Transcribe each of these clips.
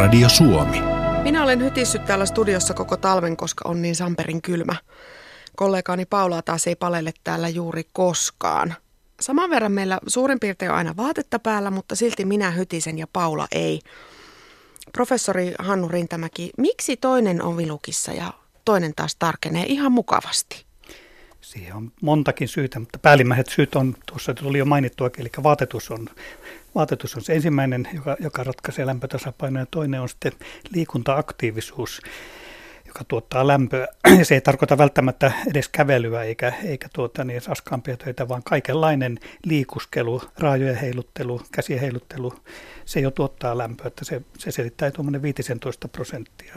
Radio Suomi. Minä olen hytissyt täällä studiossa koko talven, koska on niin samperin kylmä. Kollegaani Paula taas ei palelle täällä juuri koskaan. Saman verran meillä suurin piirtein on aina vaatetta päällä, mutta silti minä hytisen ja Paula ei. Professori Hannu Rintämäki, miksi toinen on vilukissa ja toinen taas tarkenee ihan mukavasti? Siihen on montakin syytä, mutta päällimmäiset syyt on, tuossa tuli jo mainittua, eli vaatetus on, vaatetus on se ensimmäinen, joka, joka ratkaisee lämpötasapainoa, ja toinen on sitten liikuntaaktiivisuus, joka tuottaa lämpöä. Ja se ei tarkoita välttämättä edes kävelyä eikä, eikä tuota, niin raskaampia töitä, vaan kaikenlainen liikuskelu, raajojen heiluttelu, käsien heiluttelu, se jo tuottaa lämpöä, että se, se selittää tuommoinen 15 prosenttia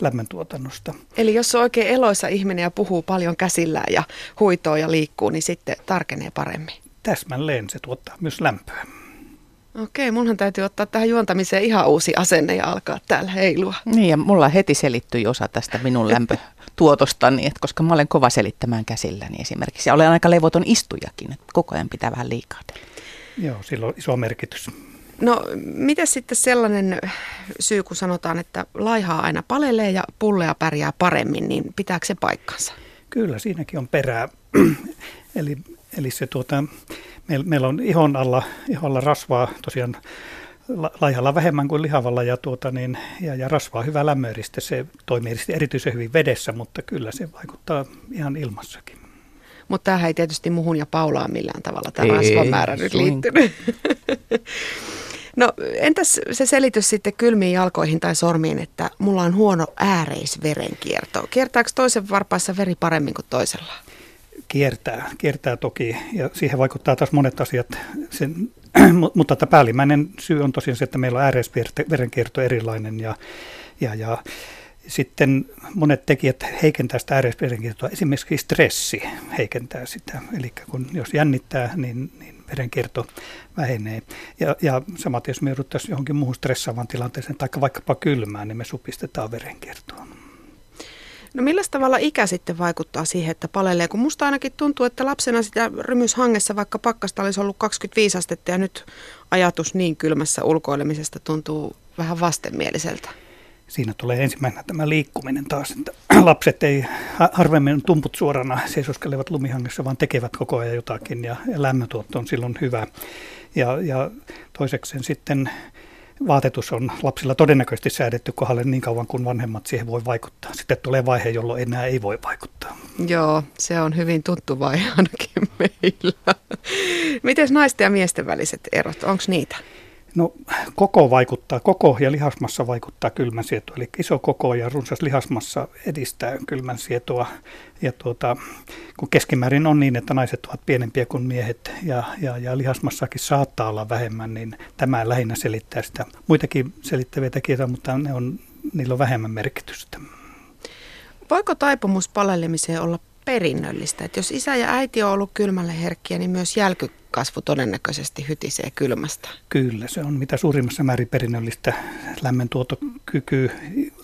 lämmöntuotannosta. Eli jos on oikein eloissa ihminen ja puhuu paljon käsillään ja huitoo ja liikkuu, niin sitten tarkenee paremmin. Täsmälleen se tuottaa myös lämpöä. Okei, munhan täytyy ottaa tähän juontamiseen ihan uusi asenne ja alkaa täällä heilua. Niin ja mulla heti selittyi osa tästä minun lämpötuotostani, että koska mä olen kova selittämään käsilläni esimerkiksi. Ja olen aika levoton istujakin, että koko ajan pitää vähän liikaa tehdä. Joo, sillä on iso merkitys. No, miten sitten sellainen syy, kun sanotaan, että laihaa aina palelee ja pullea pärjää paremmin, niin pitääkö se paikkansa? Kyllä, siinäkin on perää. eli, eli se tuota, meillä, meillä on ihon alla, ihon alla rasvaa tosiaan laihalla vähemmän kuin lihavalla ja, tuota niin, ja, ja rasvaa hyvä lämmöeriste. Se toimii erityisen hyvin vedessä, mutta kyllä se vaikuttaa ihan ilmassakin. Mutta tämähän ei tietysti muhun ja Paulaan millään tavalla tämä rasvamäärä nyt liittynyt. No entäs se selitys sitten kylmiin jalkoihin tai sormiin, että mulla on huono ääreisverenkierto. Kiertääkö toisen varpaissa veri paremmin kuin toisella? Kiertää, kiertää toki ja siihen vaikuttaa taas monet asiat. Sen, mutta että päällimmäinen syy on tosiaan se, että meillä on ääreisverenkierto erilainen ja, ja, ja sitten monet tekijät heikentää sitä ääreisverenkiertoa. Esimerkiksi stressi heikentää sitä. Eli kun jos jännittää, niin, niin verenkierto vähenee. Ja, ja samat, jos me jouduttaisiin johonkin muuhun stressaavaan tilanteeseen, tai vaikkapa kylmään, niin me supistetaan verenkiertoa. No millä tavalla ikä sitten vaikuttaa siihen, että palelee? Kun musta ainakin tuntuu, että lapsena sitä rymyshangessa, vaikka pakkasta olisi ollut 25 astetta ja nyt ajatus niin kylmässä ulkoilemisesta tuntuu vähän vastenmieliseltä siinä tulee ensimmäisenä tämä liikkuminen taas, että lapset ei harvemmin tumput suorana seisoskelevat lumihangessa, vaan tekevät koko ajan jotakin ja, lämmöntuotto on silloin hyvä. Ja, ja toiseksi sitten vaatetus on lapsilla todennäköisesti säädetty kohdalle niin kauan kuin vanhemmat siihen voi vaikuttaa. Sitten tulee vaihe, jolloin enää ei voi vaikuttaa. Joo, se on hyvin tuttu vaihe ainakin meillä. Miten naisten ja miesten väliset erot, onko niitä? No koko vaikuttaa, koko ja lihasmassa vaikuttaa kylmän eli iso koko ja runsas lihasmassa edistää kylmän sietoa. Ja tuota, kun keskimäärin on niin, että naiset ovat pienempiä kuin miehet ja, ja, ja lihasmassakin saattaa olla vähemmän, niin tämä lähinnä selittää sitä. Muitakin selittäviä tekijöitä, mutta ne on, niillä on vähemmän merkitystä. Voiko taipumus palelemiseen olla perinnöllistä? Että jos isä ja äiti on ollut kylmälle herkkiä, niin myös jälkikasvu todennäköisesti hytisee kylmästä. Kyllä, se on mitä suurimmassa määrin perinnöllistä lämmöntuottokyky,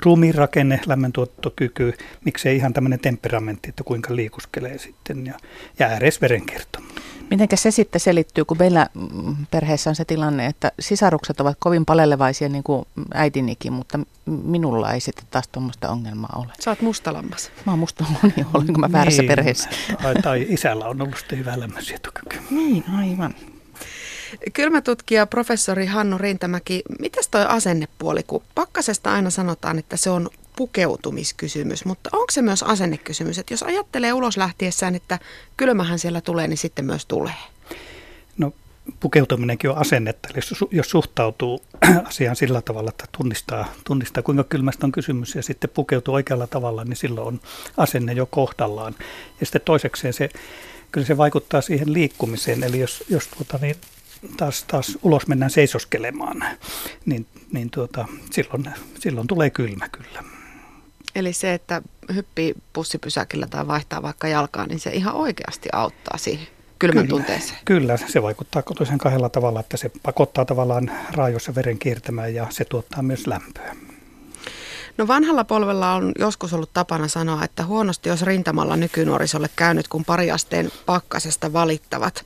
ruumiinrakenne, lämmöntuottokyky, miksei ihan tämmöinen temperamentti, että kuinka liikuskelee sitten ja, ja ääreisverenkierto. Miten se sitten selittyy, kun meillä mm, perheessä on se tilanne, että sisarukset ovat kovin palelevaisia niin kuin äitinikin, mutta minulla ei sitten taas tuommoista ongelmaa ole. Sä oot mustalammas. Mä oon mustalammas, olenko mä väärässä niin, perheessä. Tai, tai isällä on ollut sitten hyvä lämmönsietokyky. Niin, aivan. Kylmätutkija professori Hannu Rintämäki, mitäs toi asennepuoli, kun pakkasesta aina sanotaan, että se on pukeutumiskysymys, mutta onko se myös asennekysymys, että jos ajattelee ulos lähtiessään, että kylmähän siellä tulee, niin sitten myös tulee? No pukeutuminenkin on asennetta, eli jos suhtautuu asiaan sillä tavalla, että tunnistaa, tunnistaa kuinka kylmästä on kysymys ja sitten pukeutuu oikealla tavalla, niin silloin on asenne jo kohdallaan. Ja sitten toisekseen se, kyllä se vaikuttaa siihen liikkumiseen, eli jos, jos tuota, niin taas, taas ulos mennään seisoskelemaan, niin, niin tuota, silloin, silloin tulee kylmä kyllä. Eli se, että hyppii pussipysäkillä tai vaihtaa vaikka jalkaa, niin se ihan oikeasti auttaa siihen kylmän kyllä, tunteeseen. Kyllä, se vaikuttaa kotoisen kahdella tavalla, että se pakottaa tavallaan raajoissa veren kiertämään ja se tuottaa myös lämpöä. No vanhalla polvella on joskus ollut tapana sanoa, että huonosti jos rintamalla nykynuorisolle käynyt, kun pariasteen pakkasesta valittavat.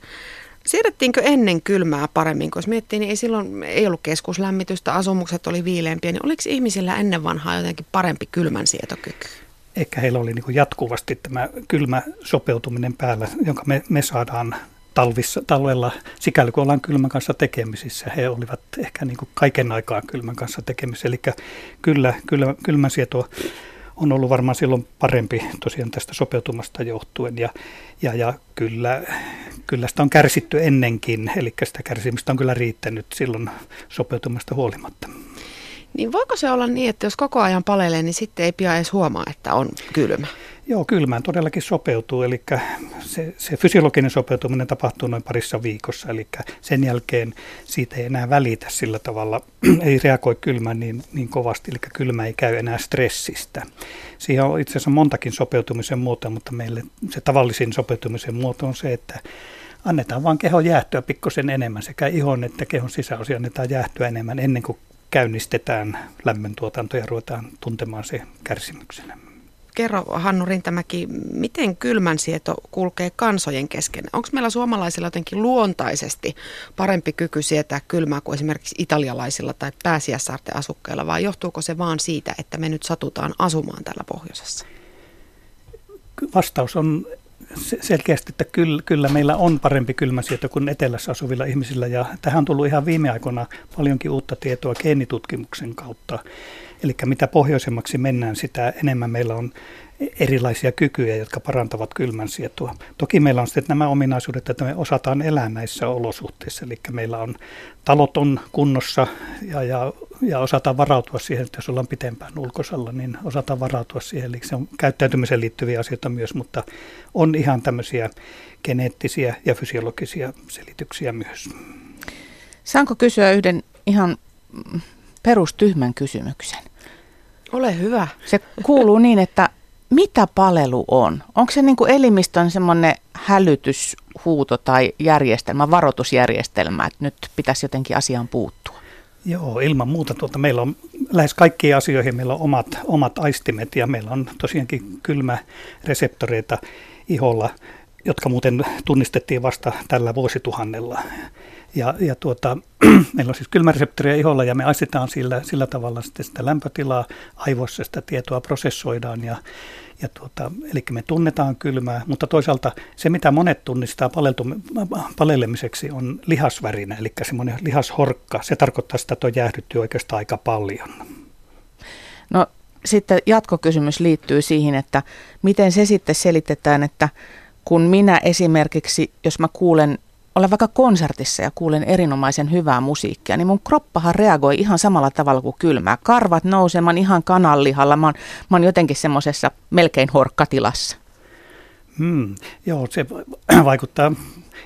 Siedettiinkö ennen kylmää paremmin? Kun jos miettii, niin ei silloin ei ollut keskuslämmitystä, asumukset oli viileämpiä, niin oliko ihmisillä ennen vanhaa jotenkin parempi kylmän sietokyky? Ehkä heillä oli niin jatkuvasti tämä kylmä sopeutuminen päällä, jonka me, me saadaan talvissa, talvella, sikäli kun ollaan kylmän kanssa tekemisissä, he olivat ehkä niin kuin kaiken aikaa kylmän kanssa tekemisissä. Eli kyllä, kyllä kylmän sieto on ollut varmaan silloin parempi tosiaan tästä sopeutumasta johtuen ja, ja, ja kyllä, kyllä sitä on kärsitty ennenkin, eli sitä kärsimistä on kyllä riittänyt silloin sopeutumasta huolimatta. Niin voiko se olla niin, että jos koko ajan palelee, niin sitten ei pian edes huomaa, että on kylmä? Joo, kylmään todellakin sopeutuu, eli se, se fysiologinen sopeutuminen tapahtuu noin parissa viikossa, eli sen jälkeen siitä ei enää välitä sillä tavalla, ei reagoi kylmään niin, niin kovasti, eli kylmä ei käy enää stressistä. Siihen on itse asiassa montakin sopeutumisen muotoa, mutta meille se tavallisin sopeutumisen muoto on se, että annetaan vaan kehon jäähtyä pikkusen enemmän, sekä ihon että kehon sisäosia annetaan jäähtyä enemmän ennen kuin käynnistetään lämmöntuotanto ja ruvetaan tuntemaan se kärsimyksenä. Kerro Hannu Rintämäki, miten kylmän sieto kulkee kansojen kesken? Onko meillä suomalaisilla jotenkin luontaisesti parempi kyky sietää kylmää kuin esimerkiksi italialaisilla tai pääsiäissaarten asukkeilla, vai johtuuko se vaan siitä, että me nyt satutaan asumaan täällä pohjoisessa? Vastaus on selkeästi, että kyllä, kyllä meillä on parempi kylmäsieto kuin etelässä asuvilla ihmisillä ja tähän on tullut ihan viime aikoina paljonkin uutta tietoa geenitutkimuksen kautta. Eli mitä pohjoisemmaksi mennään, sitä enemmän meillä on erilaisia kykyjä, jotka parantavat kylmänsietoa. Toki meillä on sitten nämä ominaisuudet, että me osataan elää näissä olosuhteissa, eli meillä on talot on kunnossa ja, ja, ja osataan varautua siihen, että jos ollaan pitempään ulkosalla, niin osataan varautua siihen. Eli se on käyttäytymiseen liittyviä asioita myös, mutta on ihan tämmöisiä geneettisiä ja fysiologisia selityksiä myös. Saanko kysyä yhden ihan perustyhmän kysymyksen? Ole hyvä. Se kuuluu niin, että mitä palelu on? Onko se niin kuin elimistön semmoinen hälytyshuuto tai järjestelmä, varoitusjärjestelmä, että nyt pitäisi jotenkin asiaan puuttua? Joo, ilman muuta. Tuota, meillä on lähes kaikkiin asioihin meillä on omat, omat aistimet ja meillä on tosiaankin kylmäreseptoreita iholla, jotka muuten tunnistettiin vasta tällä vuosituhannella. Ja, ja tuota, meillä on siis kylmäreseptoria iholla ja me aistetaan sillä, sillä tavalla sitten sitä lämpötilaa, aivoissa sitä tietoa prosessoidaan ja, ja tuota, eli me tunnetaan kylmää, mutta toisaalta se mitä monet tunnistaa palelemiseksi on lihasvärinä, eli semmoinen lihashorkka. Se tarkoittaa sitä, että on jäähdytty oikeastaan aika paljon. No sitten jatkokysymys liittyy siihen, että miten se sitten selitetään, että kun minä esimerkiksi, jos mä kuulen olen vaikka konsertissa ja kuulen erinomaisen hyvää musiikkia, niin mun kroppahan reagoi ihan samalla tavalla kuin kylmää. Karvat oon ihan kananlihalla, mä oon, mä oon jotenkin semmoisessa melkein horkkatilassa. Hmm, joo, se vaikuttaa,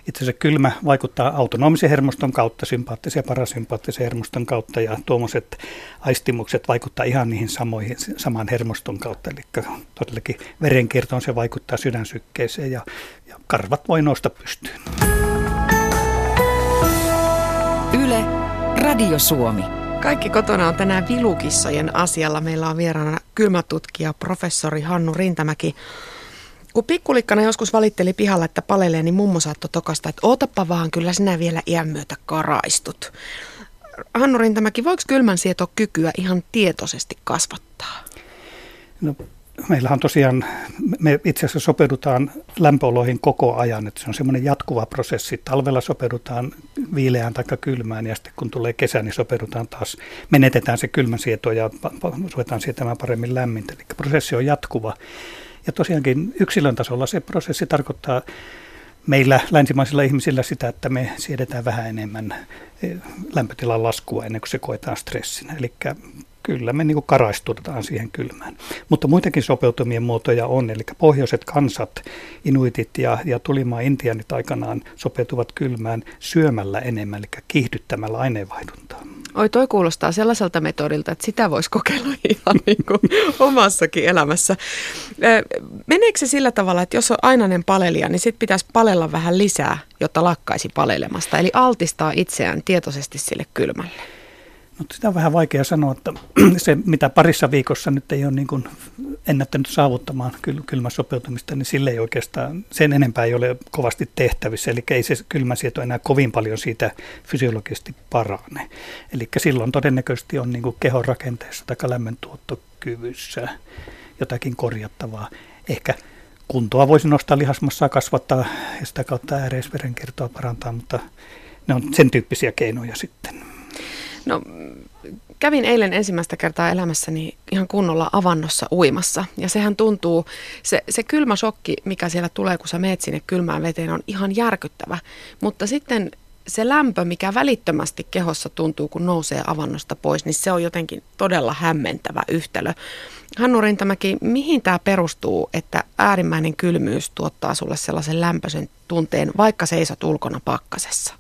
itse asiassa kylmä vaikuttaa autonomisen hermoston kautta, sympaattisen ja parasympaattisen hermoston kautta ja tuommoiset aistimukset vaikuttaa ihan niihin samoihin, saman hermoston kautta. Eli todellakin verenkiertoon se vaikuttaa sydänsykkeeseen ja, ja karvat voi nousta pystyyn. Radio Suomi. Kaikki kotona on tänään vilukissojen asialla. Meillä on vieraana kylmätutkija professori Hannu Rintämäki. Kun pikkulikkana joskus valitteli pihalla, että palelee, niin mummo saattoi tokasta, että ootapa vaan, kyllä sinä vielä iän myötä karaistut. Hannu Rintämäki, voiko kylmän kykyä ihan tietoisesti kasvattaa? No meillähän tosiaan, me itse asiassa sopeudutaan lämpöoloihin koko ajan, että se on semmoinen jatkuva prosessi. Talvella sopeudutaan viileään tai kylmään ja sitten kun tulee kesä, niin sopeudutaan taas, menetetään se kylmän sieto ja ruvetaan sietämään paremmin lämmintä. Eli prosessi on jatkuva. Ja tosiaankin yksilön tasolla se prosessi tarkoittaa meillä länsimaisilla ihmisillä sitä, että me siedetään vähän enemmän eh, lämpötilan laskua ennen kuin se koetaan stressinä. Eli kyllä me niin karaistutaan siihen kylmään. Mutta muitakin sopeutumien muotoja on, eli pohjoiset kansat, inuitit ja, ja tulimaa intianit aikanaan sopeutuvat kylmään syömällä enemmän, eli kiihdyttämällä aineenvaihduntaa. Oi, toi kuulostaa sellaiselta metodilta, että sitä voisi kokeilla ihan niin kuin omassakin elämässä. Meneekö se sillä tavalla, että jos on ainainen palelija, niin sitten pitäisi palella vähän lisää, jotta lakkaisi palelemasta? Eli altistaa itseään tietoisesti sille kylmälle? No, sitä on vähän vaikea sanoa, että se mitä parissa viikossa nyt ei ole niin kuin ennättänyt saavuttamaan kyl, kylmän sopeutumista, niin sille ei oikeastaan, sen enempää ei ole kovasti tehtävissä. Eli ei se kylmäsieto enää kovin paljon siitä fysiologisesti parane. Eli silloin todennäköisesti on niin kuin kehon rakenteessa tai lämmöntuottokyvyssä jotakin korjattavaa. Ehkä kuntoa voisi nostaa lihasmassaa kasvattaa ja sitä kautta ääreisverenkiertoa parantaa, mutta ne on sen tyyppisiä keinoja sitten. No kävin eilen ensimmäistä kertaa elämässäni ihan kunnolla avannossa uimassa. Ja sehän tuntuu, se, se kylmä shokki, mikä siellä tulee, kun sä meet sinne kylmään veteen, on ihan järkyttävä. Mutta sitten se lämpö, mikä välittömästi kehossa tuntuu, kun nousee avannosta pois, niin se on jotenkin todella hämmentävä yhtälö. Hannu Rintamäki, mihin tämä perustuu, että äärimmäinen kylmyys tuottaa sulle sellaisen lämpöisen tunteen, vaikka seisot ulkona pakkasessa?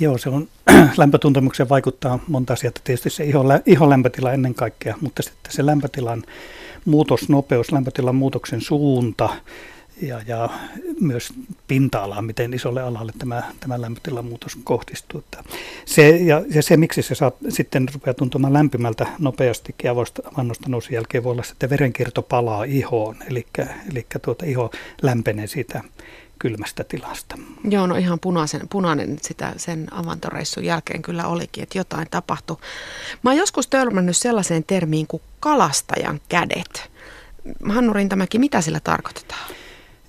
Joo, se on, lämpötuntemukseen vaikuttaa monta asiaa. Tietysti se ihon, ihon lämpötila ennen kaikkea, mutta sitten se lämpötilan muutosnopeus, lämpötilan muutoksen suunta ja, ja myös pinta-ala, miten isolle alalle tämä, tämä lämpötilan muutos kohdistuu. Se, ja, ja se, miksi se saa, sitten rupeaa tuntumaan lämpimältä nopeasti avannosta nousun jälkeen, voi olla, että verenkierto palaa ihoon, eli, eli tuota, iho lämpenee siitä kylmästä tilasta. Joo, no ihan punaisen, punainen sitä sen avantoreissun jälkeen kyllä olikin, että jotain tapahtui. Mä oon joskus törmännyt sellaiseen termiin kuin kalastajan kädet. Hannu Rintamäki, mitä sillä tarkoitetaan?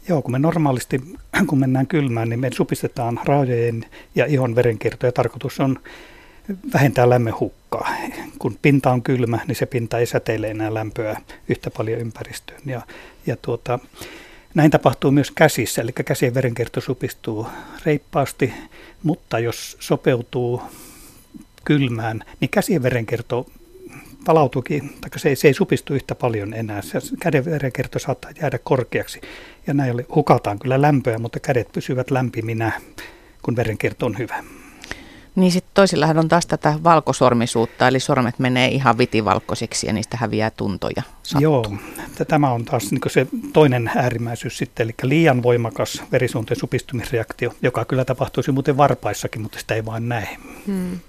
Joo, kun me normaalisti, kun mennään kylmään, niin me supistetaan rajojen ja ihon verenkierto ja tarkoitus on vähentää lämmön hukkaa. Kun pinta on kylmä, niin se pinta ei säteile enää lämpöä yhtä paljon ympäristöön. Ja, ja tuota, näin tapahtuu myös käsissä, eli käsien verenkierto supistuu reippaasti, mutta jos sopeutuu kylmään, niin käsien verenkierto palautuukin, tai se ei, se ei supistu yhtä paljon enää. Se käden verenkierto saattaa jäädä korkeaksi, ja näin hukataan kyllä lämpöä, mutta kädet pysyvät lämpiminä, kun verenkierto on hyvä. Niin sitten toisillahan on taas tätä valkosormisuutta, eli sormet menee ihan vitivalkoisiksi ja niistä häviää tuntoja. Sattuu. Joo, tämä on taas niin se toinen äärimmäisyys sitten, eli liian voimakas verisuonten supistumisreaktio, joka kyllä tapahtuisi muuten varpaissakin, mutta sitä ei vain näe. Hmm.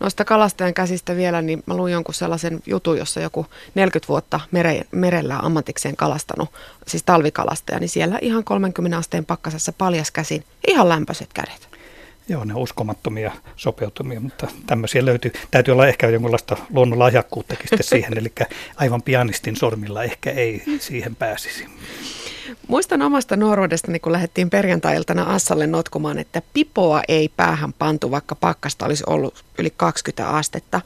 Noista kalastajan käsistä vielä, niin mä luin jonkun sellaisen jutun, jossa joku 40 vuotta mere, merellä ammatikseen kalastanut, siis talvikalastaja, niin siellä ihan 30 asteen pakkasessa paljas käsin ihan lämpöiset kädet. Joo, ne uskomattomia sopeutumia, mutta tämmöisiä löytyy. Täytyy olla ehkä jonkinlaista luonnonlahjakkuuttakin sitten siihen, eli aivan pianistin sormilla ehkä ei siihen pääsisi. Muistan omasta nuoruudestani, kun lähdettiin perjantai-iltana Assalle notkumaan, että pipoa ei päähän pantu, vaikka pakkasta olisi ollut yli 20 astetta.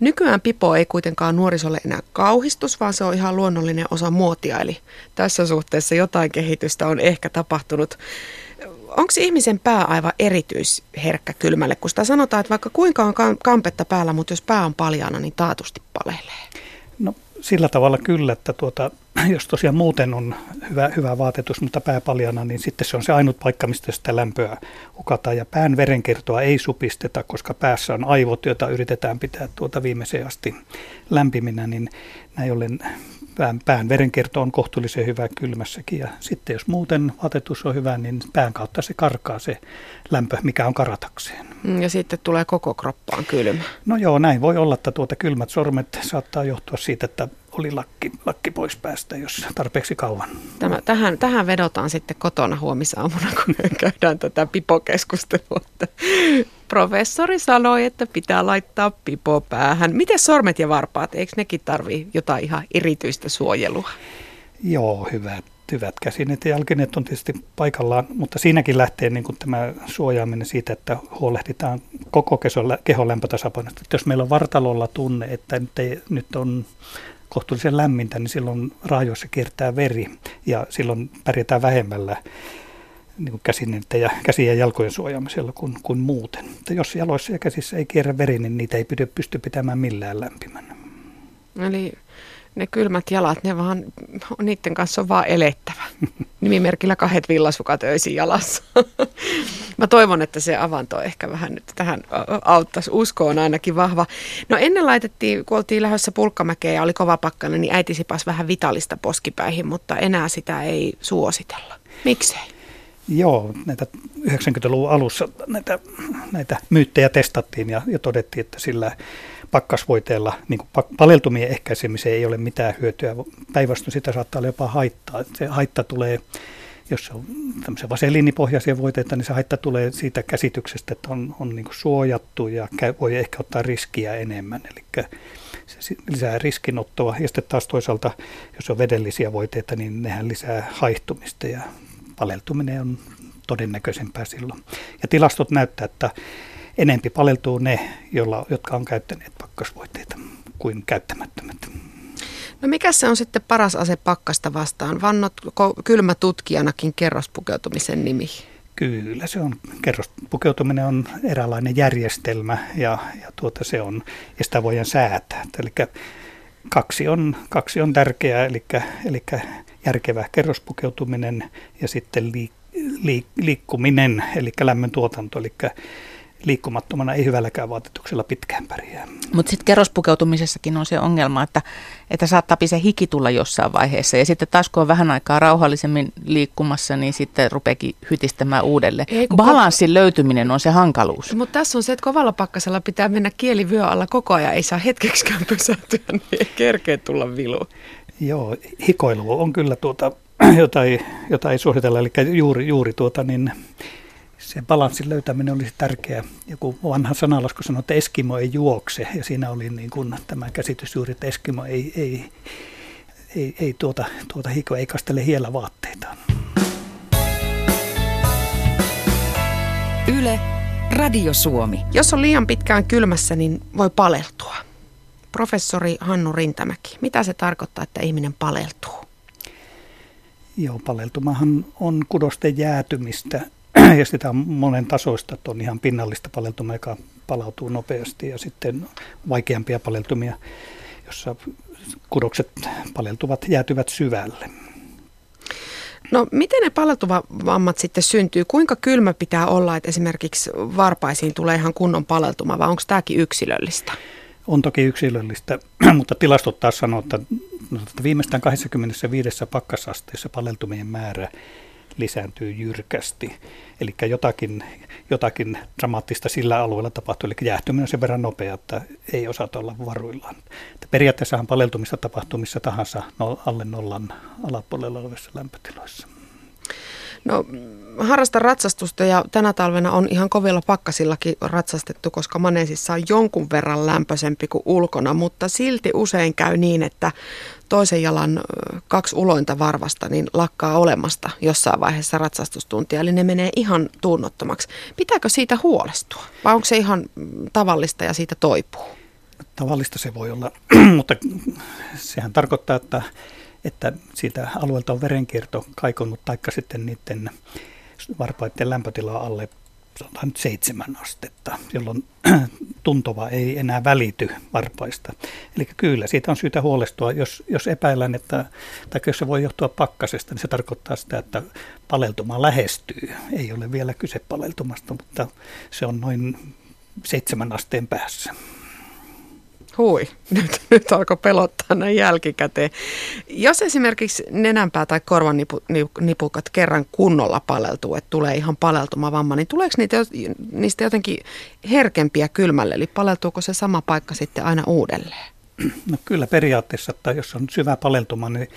Nykyään pipo ei kuitenkaan nuorisolle enää kauhistus, vaan se on ihan luonnollinen osa muotia, eli tässä suhteessa jotain kehitystä on ehkä tapahtunut onko ihmisen pää aivan erityisherkkä kylmälle, kun sitä sanotaan, että vaikka kuinka on kampetta päällä, mutta jos pää on paljana, niin taatusti palelee? No sillä tavalla kyllä, että tuota, jos tosiaan muuten on hyvä, hyvä vaatetus, mutta pää paljana, niin sitten se on se ainut paikka, mistä sitä lämpöä hukataan. Ja pään verenkiertoa ei supisteta, koska päässä on aivot, joita yritetään pitää tuota viimeiseen asti lämpiminä, niin näin ollen pään, pään verenkierto on kohtuullisen hyvä kylmässäkin. Ja sitten jos muuten vaatetus on hyvä, niin pään kautta se karkaa se lämpö, mikä on karatakseen. Mm, ja sitten tulee koko kroppaan kylmä. No joo, näin voi olla, että tuota kylmät sormet saattaa johtua siitä, että oli lakki, lakki pois päästä, jos tarpeeksi kauan. Tämä, tähän, tähän vedotaan sitten kotona huomisaamuna, kun käydään tätä pipokeskustelua. Professori sanoi, että pitää laittaa pipo päähän. Miten sormet ja varpaat, eikö nekin tarvii jotain ihan erityistä suojelua? Joo, hyvät, hyvät käsineet ja jalkineet on tietysti paikallaan, mutta siinäkin lähtee niin kuin tämä suojaaminen siitä, että huolehditaan koko kehon lämpötasapainosta. Jos meillä on vartalolla tunne, että nyt, ei, nyt on kohtuullisen lämmintä, niin silloin raajoissa kiertää veri ja silloin pärjätään vähemmällä niin käsineiden ja käsi- ja jalkojen suojaamisella kuin, kuin muuten. Mutta jos jaloissa ja käsissä ei kierrä veri, niin niitä ei pysty pitämään millään lämpimänä. Eli ne kylmät jalat, ne vaan, niiden kanssa on vaan elettävä. Nimimerkillä kahdet villasukat öisin jalassa. Mä toivon, että se avanto ehkä vähän nyt tähän auttaisi. Usko on ainakin vahva. No ennen laitettiin, kun oltiin lähdössä pulkkamäkeen ja oli kova pakkana, niin äiti sipas vähän vitalista poskipäihin, mutta enää sitä ei suositella. Miksei? Joo, näitä 90-luvun alussa näitä, näitä myyttejä testattiin ja, ja todettiin, että sillä pakkasvoiteella niin kuin paleltumien ehkäisemiseen ei ole mitään hyötyä. Päinvastoin sitä saattaa olla jopa haittaa. Se haitta tulee, jos se on tämmöisiä vaseliinipohjaisia voiteita, niin se haitta tulee siitä käsityksestä, että on, on niin suojattu ja voi ehkä ottaa riskiä enemmän. Eli se lisää riskinottoa. Ja sitten taas toisaalta, jos on vedellisiä voiteita, niin nehän lisää haihtumista ja paleltuminen on todennäköisempää silloin. Ja tilastot näyttää, että enempi paleltuu ne, joilla, jotka on käyttäneet pakkasvoiteita kuin käyttämättömät. No mikä se on sitten paras ase pakkasta vastaan? Vannotko kylmätutkijanakin kerrospukeutumisen nimi? Kyllä, se on, kerrospukeutuminen on eräänlainen järjestelmä ja, ja tuota se on, ja sitä voidaan säätää. Eli kaksi on, kaksi on tärkeää, eli, eli järkevä kerrospukeutuminen ja sitten liik, liik, liikkuminen, eli lämmön tuotanto, eli liikkumattomana ei hyvälläkään vaatetuksella pitkään pärjää. Mutta sitten kerrospukeutumisessakin on se ongelma, että, että saattaa se hiki tulla jossain vaiheessa. Ja sitten taas kun on vähän aikaa rauhallisemmin liikkumassa, niin sitten rupeekin hytistämään uudelleen. Ei, Balanssin ko- löytyminen on se hankaluus. Mutta tässä on se, että kovalla pakkasella pitää mennä kieli vyö alla koko ajan. Ei saa hetkeksikään pysähtyä, niin ei kerkeä tulla vilu. Joo, hikoilu on kyllä tuota, jota, ei, jota ei suositella. Eli juuri, juuri tuota, niin se balanssin löytäminen olisi tärkeää. Joku vanha sanalasku sanoi, että Eskimo ei juokse, ja siinä oli niin kuin tämä käsitys juuri, että Eskimo ei, ei, ei, ei tuota, tuota hiko, ei kastele hiellä vaatteitaan. Yle, Radio Suomi. Jos on liian pitkään kylmässä, niin voi paleltua. Professori Hannu Rintämäki, mitä se tarkoittaa, että ihminen paleltuu? Joo, paleltumahan on kudosten jäätymistä ja sitä on monen tasoista, että on ihan pinnallista paleltumaa, joka palautuu nopeasti ja sitten vaikeampia paleltumia, jossa kudokset paleltuvat, jäätyvät syvälle. No miten ne paleltuvammat sitten syntyy? Kuinka kylmä pitää olla, että esimerkiksi varpaisiin tulee ihan kunnon paleltuma vai onko tämäkin yksilöllistä? On toki yksilöllistä, mutta tilastot taas sanoo, että viimeistään 25 pakkasasteessa paleltumien määrä lisääntyy jyrkästi. Eli jotakin, jotakin dramaattista sillä alueella tapahtuu, eli jäähtyminen on sen verran nopea, että ei osata olla varuillaan. Periaatteessahan paleltumista tapahtuu missä tahansa no, alle nollan alapuolella olevissa lämpötiloissa. No harrastan ratsastusta ja tänä talvena on ihan kovilla pakkasillakin ratsastettu, koska maneesissa on jonkun verran lämpöisempi kuin ulkona, mutta silti usein käy niin, että toisen jalan kaksi ulointa varvasta niin lakkaa olemasta jossain vaiheessa ratsastustuntia, eli ne menee ihan tunnottomaksi. Pitääkö siitä huolestua vai onko se ihan tavallista ja siitä toipuu? Tavallista se voi olla, mutta sehän tarkoittaa, että että siitä alueelta on verenkierto kaikonnut, taikka sitten niiden varpaiden lämpötila alle sanotaan nyt seitsemän astetta, jolloin tuntova ei enää välity varpaista. Eli kyllä, siitä on syytä huolestua. Jos, jos epäillään, että, tai jos se voi johtua pakkasesta, niin se tarkoittaa sitä, että paleltuma lähestyy. Ei ole vielä kyse paleltumasta, mutta se on noin seitsemän asteen päässä. Hui, nyt, nyt alkoi pelottaa näin jälkikäteen. Jos esimerkiksi nenänpää tai korvan nipu, nipukat kerran kunnolla paleltuu, että tulee ihan paleltumavamma, niin tuleeko niitä, niistä jotenkin herkempiä kylmälle? Eli paleltuuko se sama paikka sitten aina uudelleen? No kyllä periaatteessa, että jos on syvä paleltuma, niin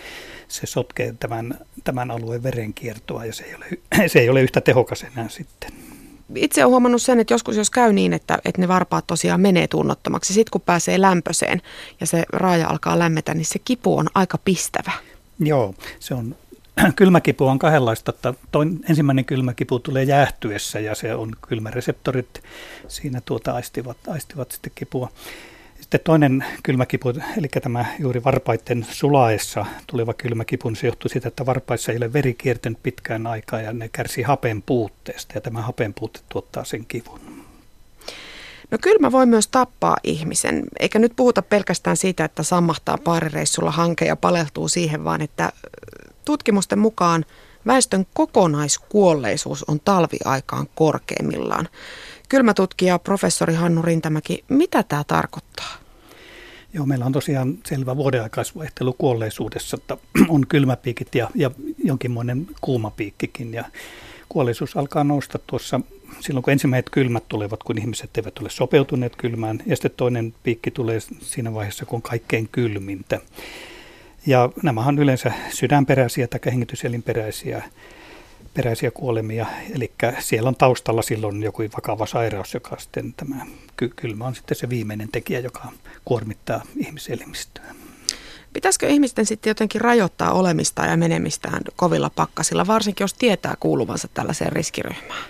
se sotkee tämän, tämän alueen verenkiertoa ja se ei, ole, se ei ole yhtä tehokas enää sitten itse olen huomannut sen, että joskus jos käy niin, että, että ne varpaat tosiaan menee tunnottomaksi, sitten kun pääsee lämpöseen ja se raaja alkaa lämmetä, niin se kipu on aika pistävä. Joo, se on kylmäkipu on kahdenlaista. Että toin, ensimmäinen kylmäkipu tulee jäähtyessä ja se on kylmäreseptorit siinä tuota aistivat, aistivat sitten kipua. Sitten toinen kylmäkipu, eli tämä juuri varpaiden sulaessa tuleva kylmäkipu, se johtuu siitä, että varpaissa ei ole veri kiertänyt pitkään aikaa ja ne kärsii hapen puutteesta ja tämä hapen puute tuottaa sen kivun. No kylmä voi myös tappaa ihmisen, eikä nyt puhuta pelkästään siitä, että sammahtaa paarireissulla hanke ja paleltuu siihen, vaan että tutkimusten mukaan väestön kokonaiskuolleisuus on talviaikaan korkeimmillaan. Kylmätutkija professori Hannu Rintämäki, mitä tämä tarkoittaa? Joo, meillä on tosiaan selvä vuodenaikaisvaihtelu kuolleisuudessa, että on kylmäpiikit ja, ja jonkinmoinen kuumapiikkikin. Ja kuolleisuus alkaa nousta tuossa silloin, kun ensimmäiset kylmät tulevat, kun ihmiset eivät ole sopeutuneet kylmään. Ja sitten toinen piikki tulee siinä vaiheessa, kun on kaikkein kylmintä. Ja nämä on yleensä sydänperäisiä tai hengityselinperäisiä peräisiä kuolemia, eli siellä on taustalla silloin joku vakava sairaus, joka sitten tämä kylmä on sitten se viimeinen tekijä, joka kuormittaa ihmiselimistöä. Pitäisikö ihmisten sitten jotenkin rajoittaa olemista ja menemistään kovilla pakkasilla, varsinkin jos tietää kuuluvansa tällaiseen riskiryhmään?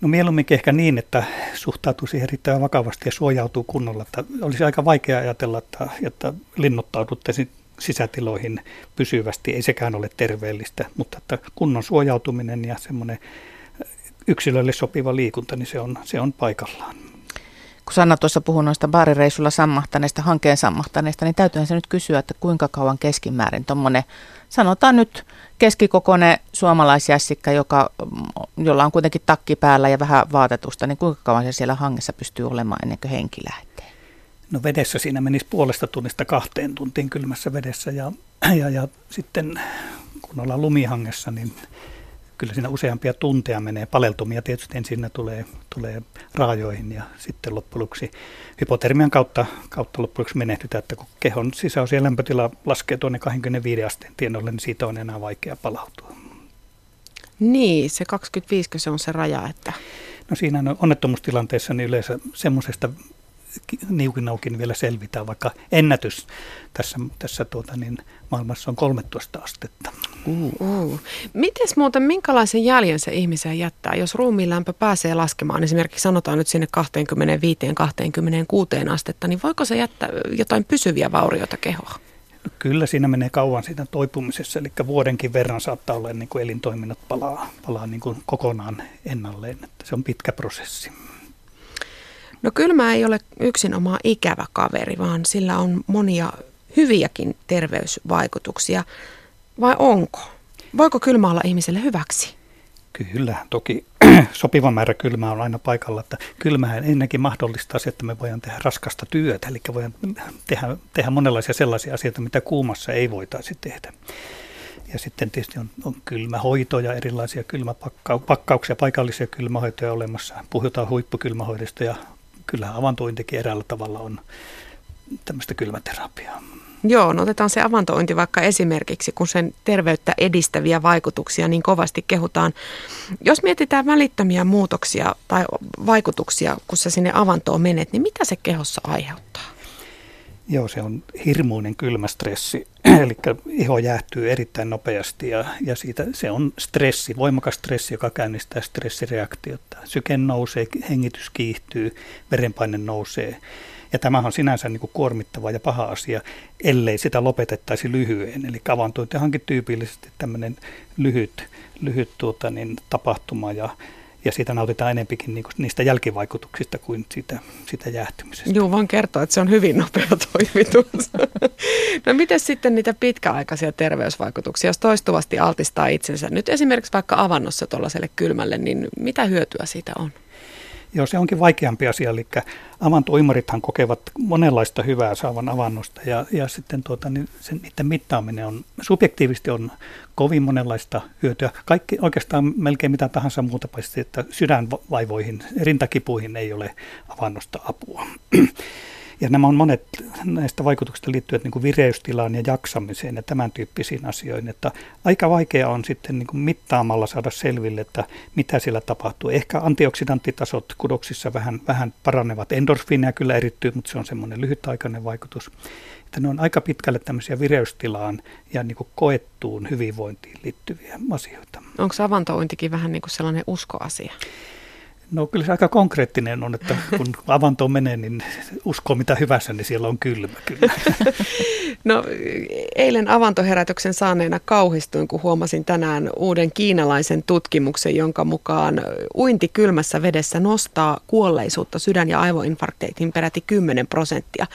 No mieluumminkin ehkä niin, että suhtautuu siihen erittäin vakavasti ja suojautuu kunnolla. Että olisi aika vaikea ajatella, että, että linnoittaudutte sisätiloihin pysyvästi. Ei sekään ole terveellistä, mutta että kunnon suojautuminen ja semmoinen yksilölle sopiva liikunta, niin se on, se on paikallaan kun Sanna tuossa puhui noista baarireisulla sammahtaneista, hankkeen sammahtaneista, niin täytyyhän se nyt kysyä, että kuinka kauan keskimäärin tuommoinen, sanotaan nyt keskikokoinen suomalaisjässikkä, joka, jolla on kuitenkin takki päällä ja vähän vaatetusta, niin kuinka kauan se siellä hangessa pystyy olemaan ennen kuin henki lähtee? No vedessä siinä menisi puolesta tunnista kahteen tuntiin kylmässä vedessä ja, ja, ja sitten kun ollaan lumihangessa, niin kyllä siinä useampia tunteja menee. Paleltumia tietysti ensin tulee, tulee raajoihin ja sitten loppujen hypotermian kautta, kautta loppujen menehdytään, että kun kehon sisäos- ja lämpötila laskee tuonne 25 asteen tienolle, niin siitä on enää vaikea palautua. Niin, se 25 se on se raja, että... No siinä onnettomuustilanteessa niin yleensä semmoisesta niukin aukin vielä selvitään, vaikka ennätys tässä, tässä tuota, niin maailmassa on 13 astetta. Uh. Uh. Mites muuten, minkälaisen jäljen se ihmisen jättää, jos ruumiin lämpö pääsee laskemaan, esimerkiksi sanotaan nyt sinne 25-26 astetta, niin voiko se jättää jotain pysyviä vaurioita kehoa? Kyllä siinä menee kauan siinä toipumisessa, eli vuodenkin verran saattaa olla niin kuin elintoiminnot palaa, palaa niin kuin kokonaan ennalleen. Että se on pitkä prosessi. No kylmä ei ole yksinomaan ikävä kaveri, vaan sillä on monia hyviäkin terveysvaikutuksia. Vai onko? Voiko kylmä olla ihmiselle hyväksi? Kyllä, toki sopiva määrä kylmää on aina paikalla, että kylmähän ennenkin mahdollistaa se, että me voidaan tehdä raskasta työtä, eli voidaan tehdä, tehdä monenlaisia sellaisia asioita, mitä kuumassa ei voitaisi tehdä. Ja sitten tietysti on, on kylmähoitoja, erilaisia kylmäpakkauksia, paikallisia kylmähoitoja olemassa. Puhutaan huippukylmähoidosta ja kyllähän avantointikin eräällä tavalla on tämmöistä kylmäterapiaa. Joo, no otetaan se avantointi vaikka esimerkiksi, kun sen terveyttä edistäviä vaikutuksia niin kovasti kehutaan. Jos mietitään välittömiä muutoksia tai vaikutuksia, kun sä sinne avantoon menet, niin mitä se kehossa aiheuttaa? Joo, se on hirmuinen kylmä stressi, eli iho jäähtyy erittäin nopeasti ja, ja siitä se on stressi, voimakas stressi, joka käynnistää stressireaktiota. Syke nousee, hengitys kiihtyy, verenpaine nousee. Ja tämähän on sinänsä niin kuin kuormittava ja paha asia, ellei sitä lopetettaisi lyhyen. Eli avantointi onkin tyypillisesti tämmöinen lyhyt, lyhyt tuota, niin, tapahtuma ja ja siitä nautitaan enempikin niin niistä jälkivaikutuksista kuin sitä, sitä jäähtymisestä. Joo, vaan kertoa, että se on hyvin nopea toimitus. no miten sitten niitä pitkäaikaisia terveysvaikutuksia, jos toistuvasti altistaa itsensä? Nyt esimerkiksi vaikka avannossa tuollaiselle kylmälle, niin mitä hyötyä siitä on? Joo, se onkin vaikeampi asia, eli avantoimarithan kokevat monenlaista hyvää saavan avannosta ja, ja sitten tuota, niin sen, niiden mittaaminen on, subjektiivisesti on kovin monenlaista hyötyä. Kaikki oikeastaan melkein mitä tahansa muuta paitsi, että sydänvaivoihin, rintakipuihin ei ole avannosta apua. Ja nämä on monet näistä vaikutuksista liittyvät niin kuin vireystilaan ja jaksamiseen ja tämän tyyppisiin asioihin. Että aika vaikea on sitten niin kuin mittaamalla saada selville, että mitä siellä tapahtuu. Ehkä antioksidanttitasot kudoksissa vähän, vähän paranevat. Endorfiineja kyllä erittyy, mutta se on semmoinen lyhytaikainen vaikutus. Että ne on aika pitkälle tämmöisiä vireystilaan ja niin kuin koettuun hyvinvointiin liittyviä asioita. Onko avantointikin vähän niin kuin sellainen uskoasia? No kyllä se aika konkreettinen on, että kun avantoon menee, niin uskoo mitä hyvässä, niin siellä on kylmä kyllä. No eilen avantoherätyksen saaneena kauhistuin, kun huomasin tänään uuden kiinalaisen tutkimuksen, jonka mukaan uinti kylmässä vedessä nostaa kuolleisuutta sydän- ja aivoinfarkteihin peräti 10 prosenttia.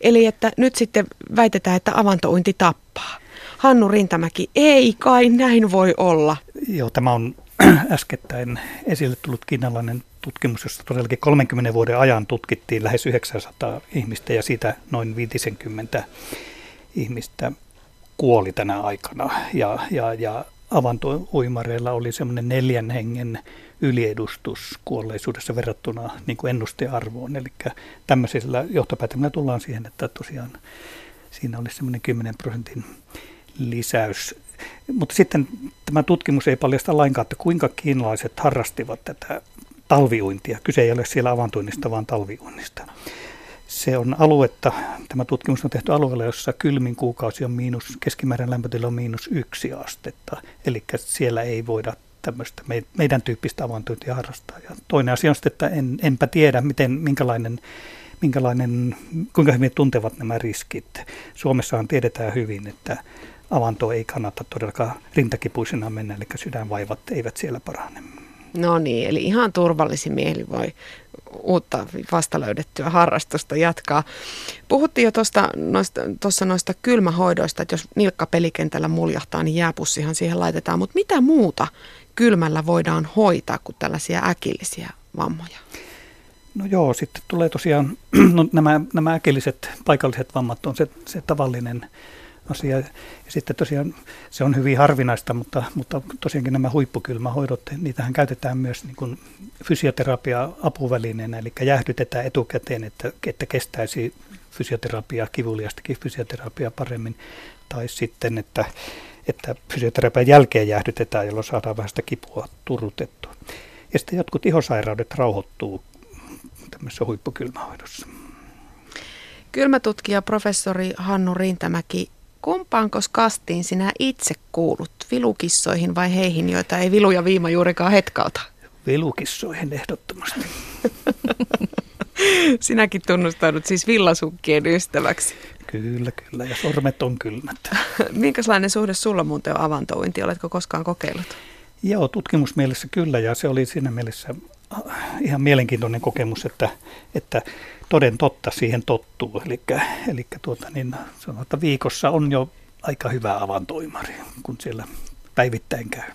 Eli että nyt sitten väitetään, että avantouinti tappaa. Hannu Rintamäki, ei kai näin voi olla. Joo, tämä on äskettäin esille tullut kiinalainen tutkimus, jossa todellakin 30 vuoden ajan tutkittiin lähes 900 ihmistä ja siitä noin 50 ihmistä kuoli tänä aikana. Ja, ja, ja avantouimareilla oli semmoinen neljän hengen yliedustus kuolleisuudessa verrattuna niin kuin ennustearvoon. Eli tämmöisillä johtopäätelmillä tullaan siihen, että tosiaan siinä olisi semmoinen 10 prosentin lisäys. Mutta sitten tämä tutkimus ei paljasta lainkaan, että kuinka kiinalaiset harrastivat tätä talviuintia. Kyse ei ole siellä avantuinnista, vaan talviuinnista. Se on aluetta, tämä tutkimus on tehty alueella, jossa kylmin kuukausi on miinus, keskimääräinen lämpötila on miinus yksi astetta. Eli siellä ei voida tämmöistä meidän tyyppistä avantointia harrastaa. Ja toinen asia on sitten, että en, enpä tiedä, miten, minkälainen, minkälainen, kuinka hyvin tuntevat nämä riskit. Suomessahan tiedetään hyvin, että avanto ei kannata todellakaan rintakipuisena mennä, eli sydänvaivat eivät siellä parane. No niin, eli ihan turvallisin mieli voi uutta vasta löydettyä harrastusta jatkaa. Puhuttiin jo tuosta noista, noista kylmähoidoista, että jos nilkka pelikentällä muljahtaa, niin jääpussihan siihen laitetaan. Mutta mitä muuta kylmällä voidaan hoitaa kuin tällaisia äkillisiä vammoja? No joo, sitten tulee tosiaan, no nämä, nämä äkilliset paikalliset vammat on se, se tavallinen asia. Ja sitten tosiaan se on hyvin harvinaista, mutta, mutta tosiaankin nämä huippukylmähoidot, niitähän käytetään myös niin kuin fysioterapia-apuvälineenä, eli jäähdytetään etukäteen, että, että kestäisi fysioterapia, kivuliastakin fysioterapia paremmin, tai sitten, että, että fysioterapian jälkeen jäähdytetään, jolloin saadaan vähän sitä kipua turrutettua. Ja sitten jotkut ihosairaudet rauhoittuu tämmöisessä huippukylmähoidossa. Kylmätutkija professori Hannu Rintämäki Kumpaanko kastiin sinä itse kuulut, vilukissoihin vai heihin, joita ei vilu ja viima juurikaan hetkauta? Vilukissoihin ehdottomasti. Sinäkin tunnustaudut siis villasukkien ystäväksi. Kyllä, kyllä. Ja sormet on kylmät. Minkälainen suhde sulla muuten on avantouinti? Oletko koskaan kokeillut? Joo, tutkimusmielessä kyllä. Ja se oli siinä mielessä ihan mielenkiintoinen kokemus, että, että toden totta siihen tottuu. Eli, eli tuota, niin sanotaan, että viikossa on jo aika hyvä avantoimari, kun siellä päivittäin käy.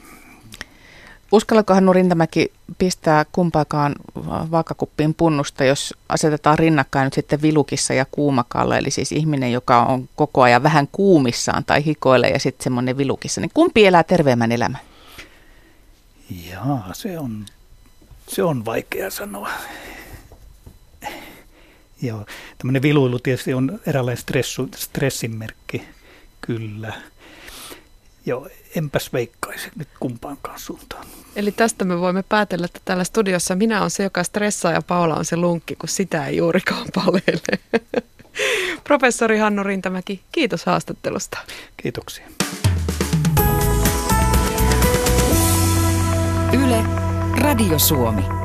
Uskallatkohan Nurintamäki pistää kumpaakaan vaakakuppiin punnusta, jos asetetaan rinnakkain nyt sitten vilukissa ja kuumakalle, eli siis ihminen, joka on koko ajan vähän kuumissaan tai hikoilee ja sitten semmoinen vilukissa, niin kumpi elää terveemmän elämän? Jaa, se on, se on vaikea sanoa. Joo, tämmöinen viluilu tietysti on eräänlainen stressu, stressin merkki, kyllä. Joo, enpäs veikkaisi nyt kumpaankaan suuntaan. Eli tästä me voimme päätellä, että täällä studiossa minä olen se, joka stressaa ja Paula on se lunkki, kun sitä ei juurikaan palele. Professori Hannu Rintamäki, kiitos haastattelusta. Kiitoksia. Yle, Radio Suomi.